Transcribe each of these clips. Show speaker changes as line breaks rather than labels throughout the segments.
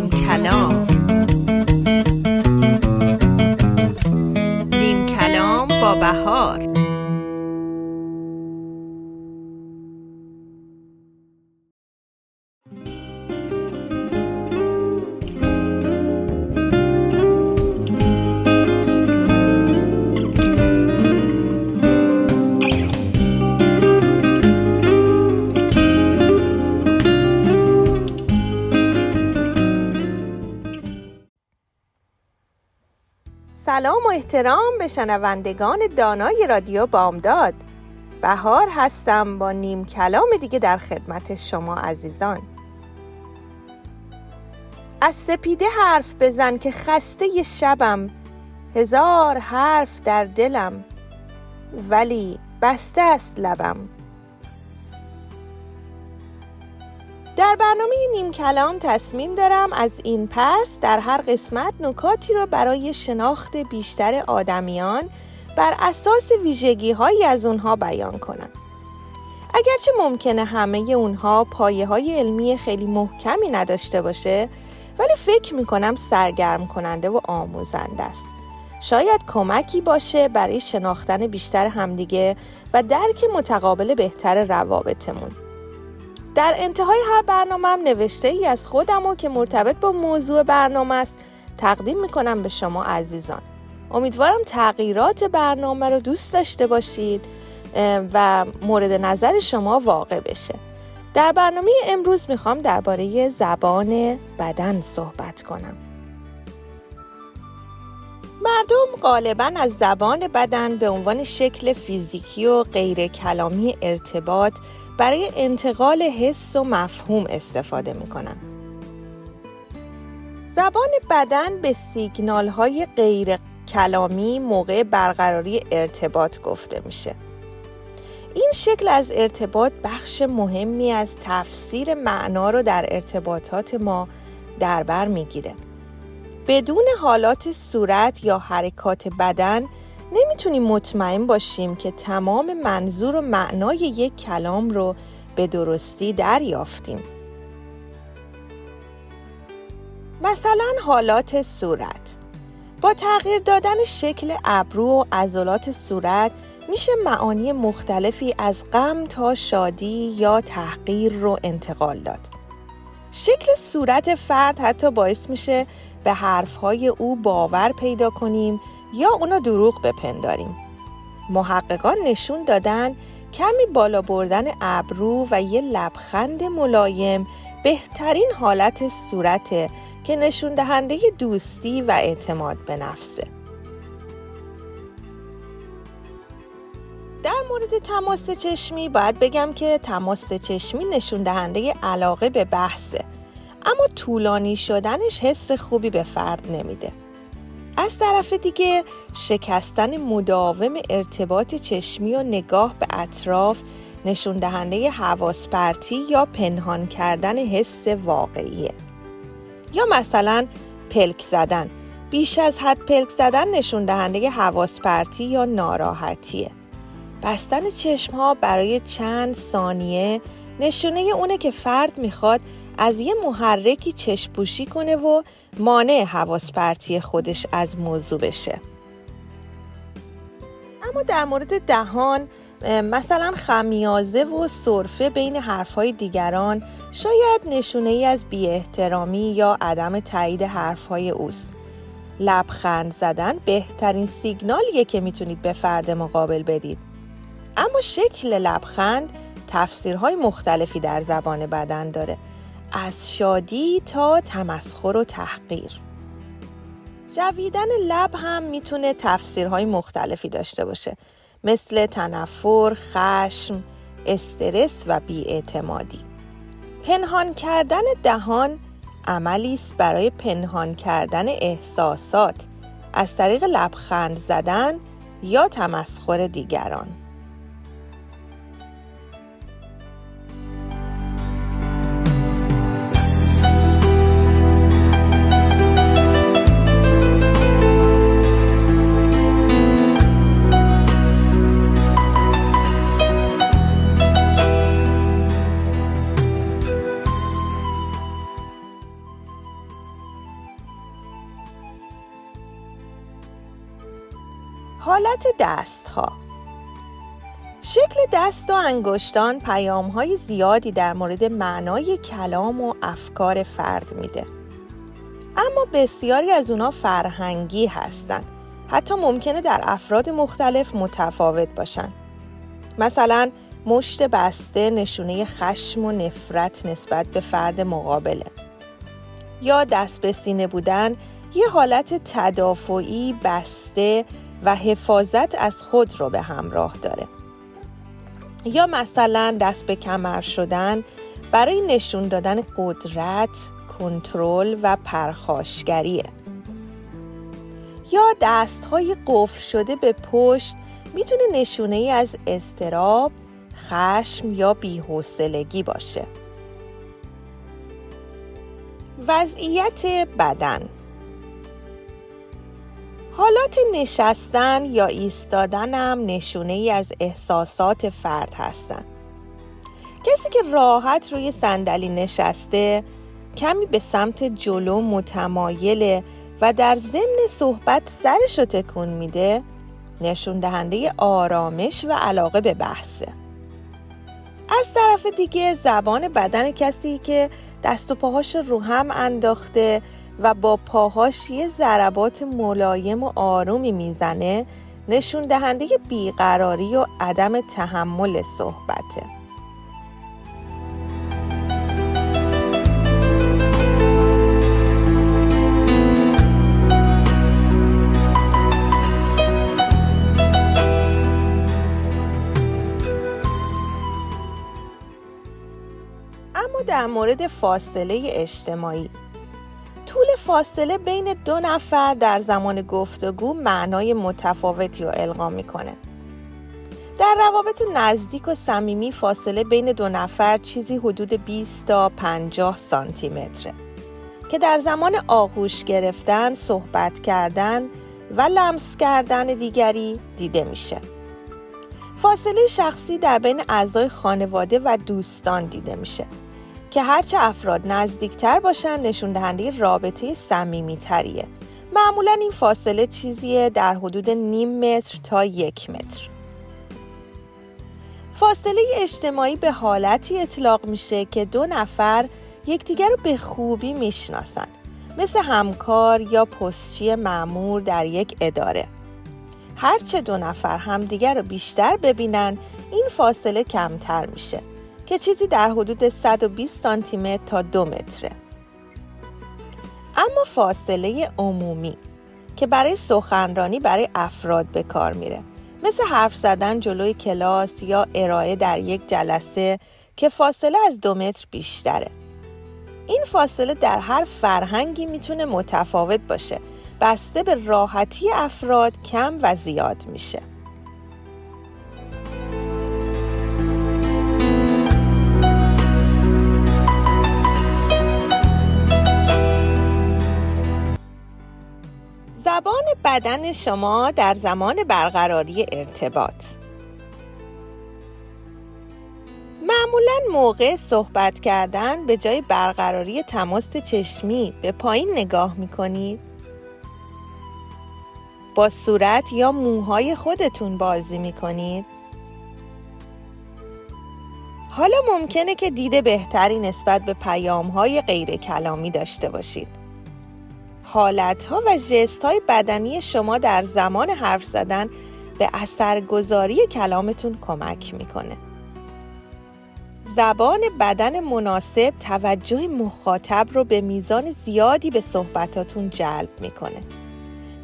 نیم کلام
سلام و احترام به شنوندگان دانای رادیو بامداد. بهار هستم با نیم کلام دیگه در خدمت شما عزیزان. از سپیده حرف بزن که خسته شبم هزار حرف در دلم ولی بسته است لبم. در برنامه نیم کلام تصمیم دارم از این پس در هر قسمت نکاتی را برای شناخت بیشتر آدمیان بر اساس ویژگی از اونها بیان کنم. اگرچه ممکنه همه اونها پایه های علمی خیلی محکمی نداشته باشه ولی فکر می‌کنم سرگرم کننده و آموزنده است. شاید کمکی باشه برای شناختن بیشتر همدیگه و درک متقابل بهتر روابطمون. در انتهای هر برنامه هم نوشته ای از خودم و که مرتبط با موضوع برنامه است تقدیم می‌کنم به شما عزیزان. امیدوارم تغییرات برنامه رو دوست داشته باشید و مورد نظر شما واقع بشه. در برنامه امروز می‌خوام درباره زبان بدن صحبت کنم. مردم غالبا از زبان بدن به عنوان شکل فیزیکی و غیر کلامی ارتباط برای انتقال حس و مفهوم استفاده می کنن. زبان بدن به سیگنال های غیر کلامی موقع برقراری ارتباط گفته میشه. این شکل از ارتباط بخش مهمی از تفسیر معنا رو در ارتباطات ما در بر می‌گیره. بدون حالات صورت یا حرکات بدن نمی‌تونیم مطمئن باشیم که تمام منظور و معنای یک کلام رو به درستی دریافتیم. مثلا حالات صورت با تغییر دادن شکل ابرو و عضلات صورت میشه معانی مختلفی از غم تا شادی یا تحقیر رو انتقال داد. شکل صورت فرد حتی باعث میشه به حرفهای او باور پیدا کنیم یا اونا دروغ بپنداریم. محققان نشون دادن کمی بالا بردن ابرو و یه لبخند ملایم بهترین حالت صورته که نشون دهنده دوستی و اعتماد به نفسه. در مورد تماس چشمی باید بگم که تماس چشمی نشون دهنده علاقه به بحثه اما طولانی شدنش حس خوبی به فرد نمیده. از طرف دیگه شکستن مداوم ارتباط چشمی و نگاه به اطراف نشون دهنده حواس پرتی یا پنهان کردن حس واقعیه. یا مثلا پلک زدن. بیش از حد پلک زدن نشون دهنده حواس پرتی یا ناراحتیه. بستن چشم ها برای چند ثانیه نشونه اونه که فرد می‌خواد از یه محرکی چشپوشی کنه و مانع حواس پرتی خودش از موضوع بشه. اما در مورد دهان مثلا خمیازه و صرفه بین حرفهای دیگران شاید نشونه ای از بی احترامی یا عدم تایید حرفهای اوست. لبخند زدن بهترین سیگنالیه که می‌تونید به فرد مقابل بدید. اما شکل لبخند تفسیرهای مختلفی در زبان بدن داره. از شادی تا تمسخر و تحقیر. جویدن لب هم می‌تونه تفسیرهای مختلفی داشته باشه. مثل تنفر، خشم، استرس و بیاعتمادی. پنهان کردن دهان عملی است برای پنهان کردن احساسات. از طریق لبخند زدن یا تمسخر دیگران. دست و انگشتان پیام های زیادی در مورد معنای کلام و افکار فرد میده. اما بسیاری از اونا فرهنگی هستند حتی ممکنه در افراد مختلف متفاوت باشن. مثلا مشت بسته نشونه خشم و نفرت نسبت به فرد مقابله. یا دست به سینه بودن یه حالت تدافعی بسته و حفاظت از خود رو به همراه داره. یا مثلا دست به کمر شدن برای نشون دادن قدرت، کنترل و پرخاشگریه یا دست های قفل شده به پشت می‌تونه نشونه ای از استراب، خشم یا بیحوصلگی باشه. وضعیت بدن حالات نشستن یا ایستادن هم نشونه ای از احساسات فرد هستند. کسی که راحت روی صندلی نشسته کمی به سمت جلو متمایله و در ضمن صحبت سرش رو تکون میده نشون دهنده آرامش و علاقه به بحثه از طرف دیگه زبان بدن کسی که دست و پاهاش رو هم انداخته و با پاهاش یه ضربات ملایم و آرومی می‌زنه نشون دهنده بیقراری و عدم تحمل صحبته. در مورد فاصله اجتماعی طول فاصله بین دو نفر در زمان گفتگو معنای متفاوتی رو القا می‌کنه در روابط نزدیک و صمیمی فاصله بین دو نفر چیزی حدود 20 تا 50 سانتی متره که در زمان آغوش گرفتن، صحبت کردن و لمس کردن دیگری دیده میشه. فاصله شخصی در بین اعضای خانواده و دوستان دیده میشه که هرچه افراد نزدیکتر باشن نشون دهنده رابطه تریه معمولا این فاصله چیزیه در حدود نیم متر تا یک متر. فاصله اجتماعی به حالتی اطلاق میشه که دو نفر یکدیگر رو به خوبی می‌شناسن. مثل همکار یا پستچی معمور در یک اداره. هرچه دو نفر همدیگر رو بیشتر ببینن این فاصله کمتر میشه. که چیزی در حدود 120 سانتی متر تا دو متره. اما فاصله عمومی که برای سخنرانی برای افراد به کار میره. مثل حرف زدن جلوی کلاس یا ارائه در یک جلسه که فاصله از دو متر بیشتره. این فاصله در هر فرهنگی می‌تونه متفاوت باشه. بسته به راحتی افراد کم و زیاد میشه. بدن شما در زمان برقراری ارتباط معمولا موقع صحبت کردن به جای برقراری تماس چشمی به پایین نگاه می کنید؟ با صورت یا موهای خودتون بازی می کنید؟ حالا ممکنه که دید بهتری نسبت به پیام های غیر کلامی داشته باشید. حالتها و جست های بدنی شما در زمان حرف زدن به اثرگذاری کلامتون کمک می‌کنه. زبان بدن مناسب توجه مخاطب رو به میزان زیادی به صحبتاتون جلب می‌کنه.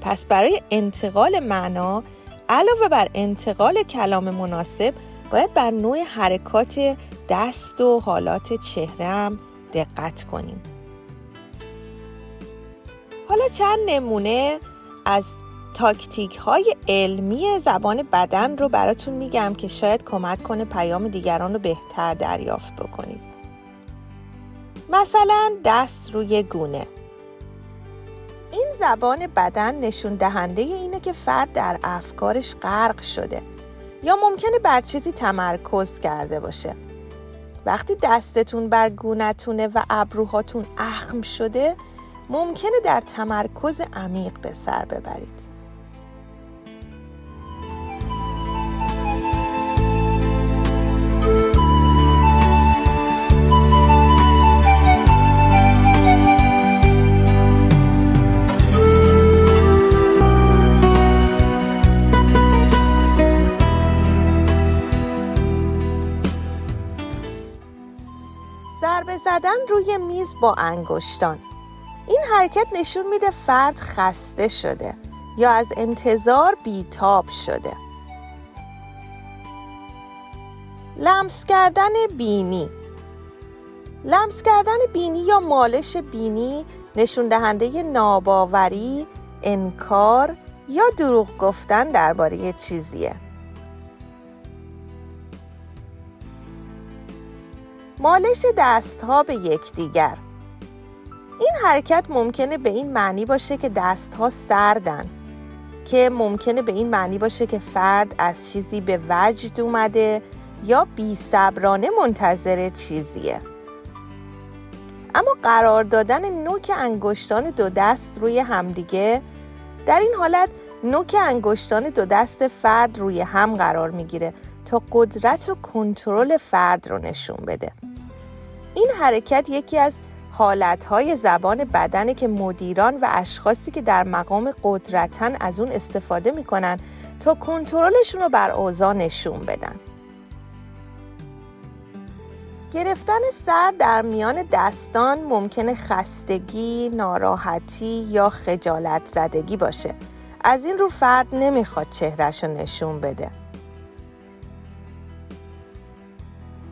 پس برای انتقال معنا علاوه بر انتقال کلام مناسب باید بر نوع حرکات دست و حالات چهرم دقت کنیم. حالا چند نمونه از تاکتیک های علمی زبان بدن رو براتون میگم که شاید کمک کنه پیام دیگران رو بهتر دریافت بکنید. مثلا دست روی گونه. این زبان بدن نشون دهنده اینه که فرد در افکارش غرق شده یا ممکنه بر چیزی تمرکز کرده باشه. وقتی دستتون بر گونتونه و ابروهاتون اخم شده ممکنه در تمرکز عمیق به سر ببرید. زدن روی میز با انگشتان. این حرکت نشون میده فرد خسته شده یا از انتظار بیتاب شده. لمس کردن بینی. لمس کردن بینی یا مالش بینی نشون دهنده ناباوری، انکار یا دروغ گفتن درباره چیزیه. مالش دستها به یکدیگر. این حرکت ممکنه به این معنی باشه که دستها سردن که ممکنه به این معنی باشه که فرد از چیزی به وجد اومده یا بی صبرانه منتظر چیزیه. اما قرار دادن نوک انگشتان دو دست روی همدیگه در این حالت نوک انگشتان دو دست فرد روی هم قرار می‌گیره تا قدرت و کنترل فرد رو نشون بده. این حرکت یکی از حالتهای زبان بدنه که مدیران و اشخاصی که در مقام قدرتن از اون استفاده می‌کنن تا کنترلشون رو بر اوضاع نشون بدن گرفتن سر در میان دستان ممکنه خستگی، ناراحتی یا خجالت زدگی باشه. از این رو فرد نمی‌خواد چهرش رو نشون بده.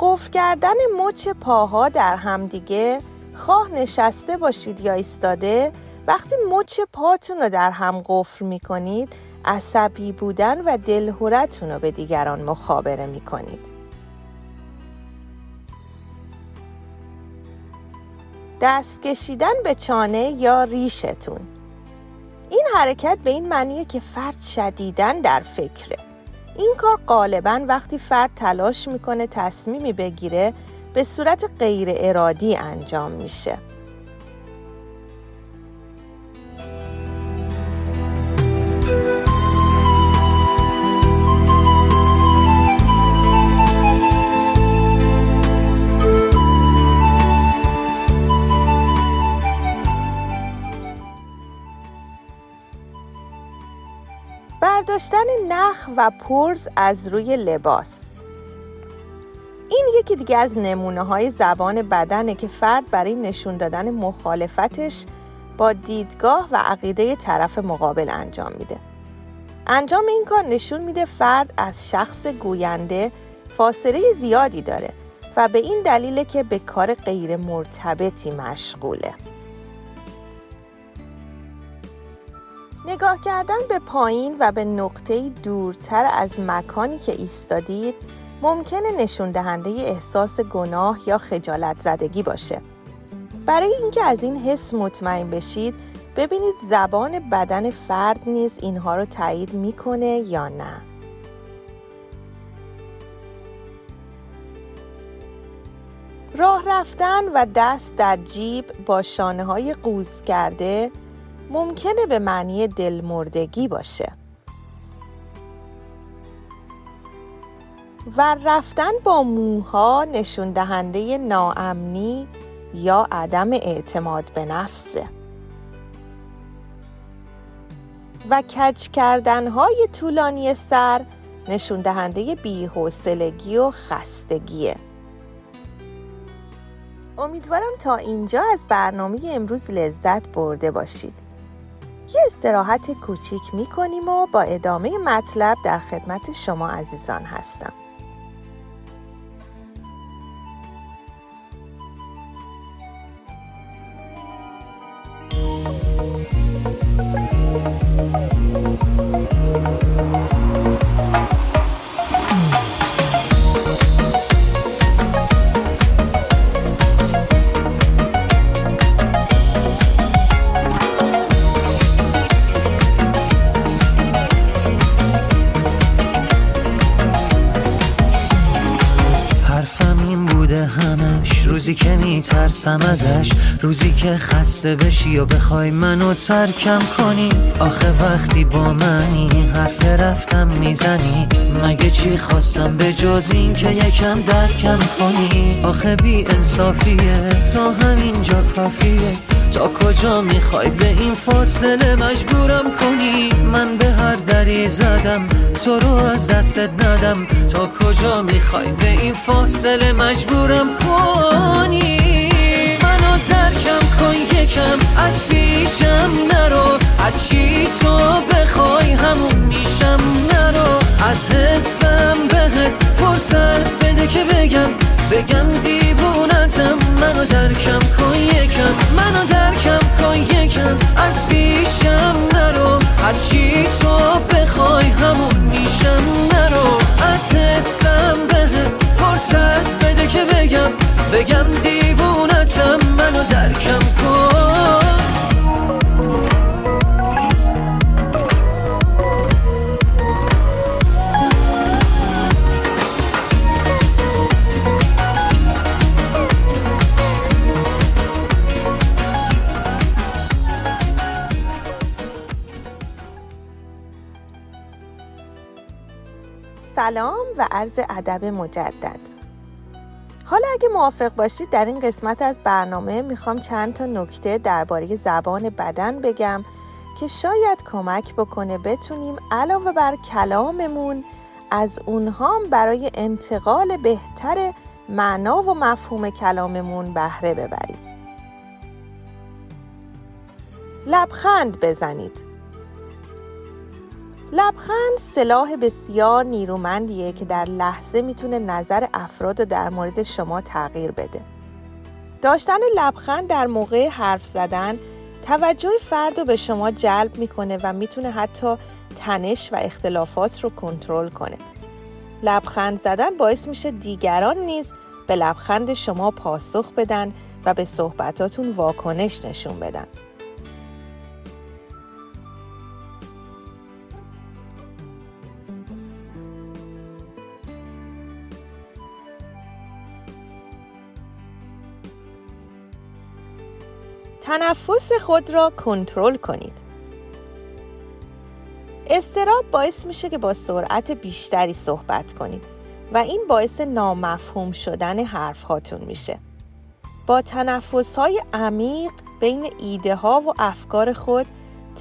قفل کردن مچ پاها در همدیگه خواه نشسته باشید یا ایستاده وقتی مچ پاتون رو در هم قفل می‌کنید عصبی بودن و دلهورتون رو به دیگران مخابره می‌کنید. دست کشیدن به چانه یا ریشتون این حرکت به این معنیه که فرد شدیدن در فکره این کار غالبا وقتی فرد تلاش می‌کنه تصمیمی بگیره به صورت غیر ارادی انجام میشه. برداشتن نخ و پرز از روی لباس. این یکی دیگه از نمونه های زبان بدنه که فرد برای نشون دادن مخالفتش با دیدگاه و عقیده طرف مقابل انجام میده. انجام این کار نشون میده فرد از شخص گوینده فاصله زیادی داره و به این دلیله که به کار غیر مرتبطی مشغوله. نگاه کردن به پایین و به نقطه دورتر از مکانی که ایستادید ممکنه نشون دهنده احساس گناه یا خجالت زدگی باشه. برای اینکه از این حس مطمئن بشید ببینید زبان بدن فرد نیز اینها رو تایید می‌کنه یا نه. راه رفتن و دست در جیب با شانه های قوز کرده ممکنه به معنی دلمردگی باشه و رفتن با موها نشون دهنده ناامنی یا عدم اعتماد به نفسه و کج کردن های طولانی سر نشون دهنده بی‌حوصلگی و خستگیه امیدوارم تا اینجا از برنامه امروز لذت برده باشید. یه استراحت کوچیک می‌کنیم و با ادامه مطلب در خدمت شما عزیزان هستم.
روزی که میترسم ازش روزی که خسته بشی و بخوای منو ترکم کنی. آخه وقتی با منی حرف رفتم می‌زنی. مگه چی خواستم به جز این که یکم درکم کنی؟ آخه بی انصافیه تا همینجا کافیه. تا کجا می‌خوای به این فاصله مجبورم کنی؟ من به هر دری زدم تو رو از دستت ندم. تا کجا می‌خوای به این فاصله مجبورم کنی؟ ترکم کن یکم از پیشم نرو. هرچی تو بخوای همون میشم؟ نرو. از حسم بهت فرصت بده که بگم. بگم دیوونتم منو درکم کن یکم. منو درکم کن یکم. از پیشم نرو. هرچی تو بخوای همون میشم. نرو. از حسم بهت فرصت بده که بگم. بگم دیوونتم منو درکم کن
سلام و عرض ادب مجدد. حالا اگه موافق باشید در این قسمت از برنامه می‌خوام چند تا نکته درباره زبان بدن بگم که شاید کمک بکنه بتونیم علاوه بر کلاممون از اونهام برای انتقال بهتر معنا و مفهوم کلاممون بهره ببریم. لبخند بزنید. لبخند سلاح بسیار نیرومندیه که در لحظه می‌تونه نظر افراد رو در مورد شما تغییر بده. داشتن لبخند در موقع حرف زدن توجه فرد رو به شما جلب می‌کنه و می‌تونه حتی تنش و اختلافات رو کنترل کنه. لبخند زدن باعث میشه دیگران نیز به لبخند شما پاسخ بدن و به صحبتاتون واکنش نشون بدن. تنفس خود را کنترل کنید. استراب باعث میشه که با سرعت بیشتری صحبت کنید و این باعث نامفهوم شدن حرف هاتون میشه. با تنفس های عمیق بین ایده ها و افکار خود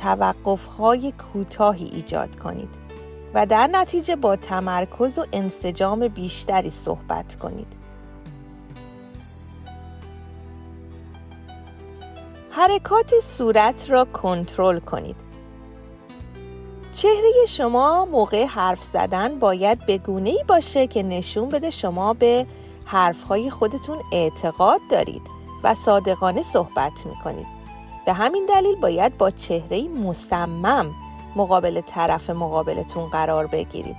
توقف های کوتاهی ایجاد کنید و در نتیجه با تمرکز و انسجام بیشتری صحبت کنید. حرکات صورت را کنترل کنید. چهره شما موقع حرف زدن باید به ای باشه که نشون بده شما به حرفهای خودتون اعتقاد دارید و صادقانه صحبت می کنید. به همین دلیل باید با چهره مصمم مقابل طرف مقابلتون قرار بگیرید.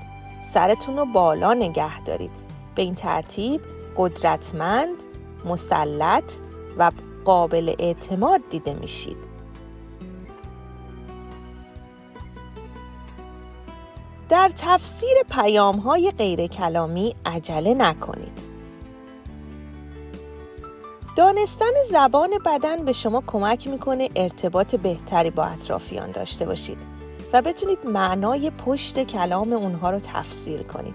سرتون رو بالا نگه دارید. به این ترتیب قدرتمند، مسلط و قابل اعتماد دیده میشید. در تفسیر پیام های غیر کلامی عجله نکنید. دانستن زبان بدن به شما کمک می‌کنه ارتباط بهتری با اطرافیان داشته باشید و بتونید معنای پشت کلام اونها رو تفسیر کنید.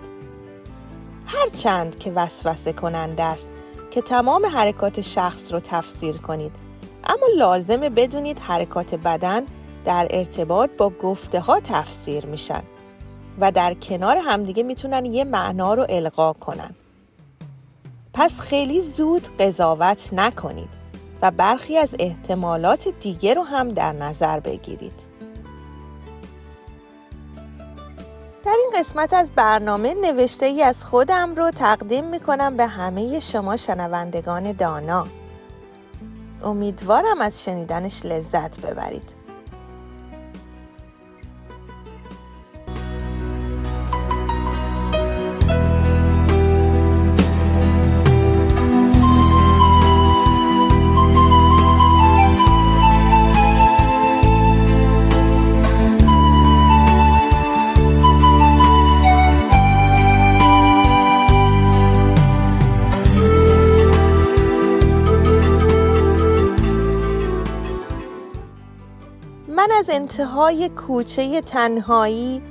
هرچند که وسوسه کننده است که تمام حرکات شخص رو تفسیر کنید. اما لازمه بدونید حرکات بدن در ارتباط با گفته ها تفسیر میشن و در کنار همدیگه می‌تونن یه معنا رو القا کنن. پس خیلی زود قضاوت نکنید و برخی از احتمالات دیگه رو هم در نظر بگیرید. در این قسمت از برنامه نوشته ای از خودم رو تقدیم می کنم به همه شما شنوندگان دانا. امیدوارم از شنیدنش لذت ببرید. انتهای کوچه تنهایی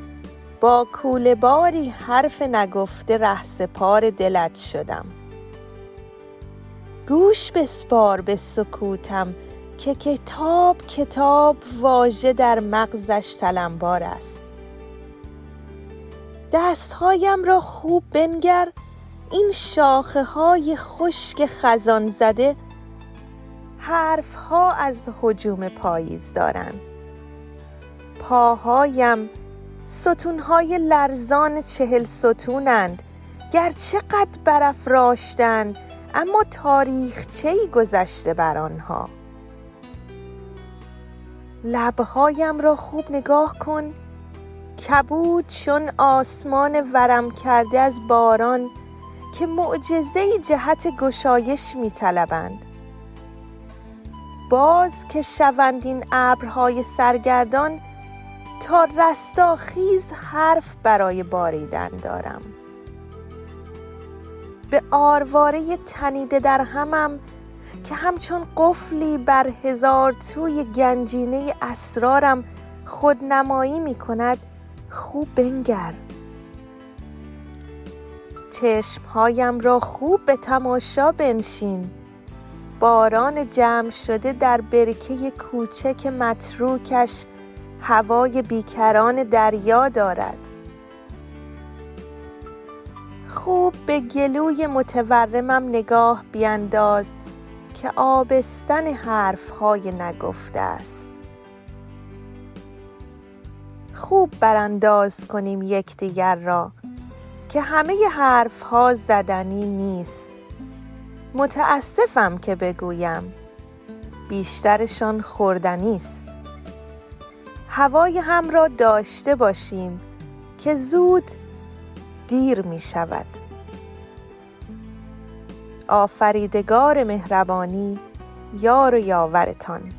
با کوله باری حرف نگفته رهسپار دلت شدم. گوش بسپار به سکوتم که کتاب کتاب واژه در مغزش تلمبار است. دستهایم را خوب بنگر این شاخه های خشک خزان زده حرف ها از حجوم پاییز دارند. پاهایم. ستونهای لرزان چهل ستونند. گرچه قد برافراشتند اما تاریخچه ای گذشته بر آنها؟ لبهایم را خوب نگاه کن. کبود چون آسمان ورم کرده از باران که معجزه جهت گشایش می طلبند باز که شوند این ابرهای سرگردان تا رستاخیز حرف برای باریدن دارم. به آرواره تنیده در همم که همچون قفلی بر هزار توی گنجینه اسرارم خودنمایی می کند خوب بنگر. چشمهایم را خوب به تماشا بنشین. باران جمع شده در برکه کوچک متروکش هوای بیکران دریا دارد. خوب به گلوی متورمم نگاه بینداز که آبستن حرفهای نگفته است. خوب برانداز کنیم یکدیگر را که همه حرفها زدنی نیست. متاسفم که بگویم بیشترشان خوردنی است. هوای هم را داشته باشیم که زود دیر می شود. آفریدگار مهربانی یار و یاورتان.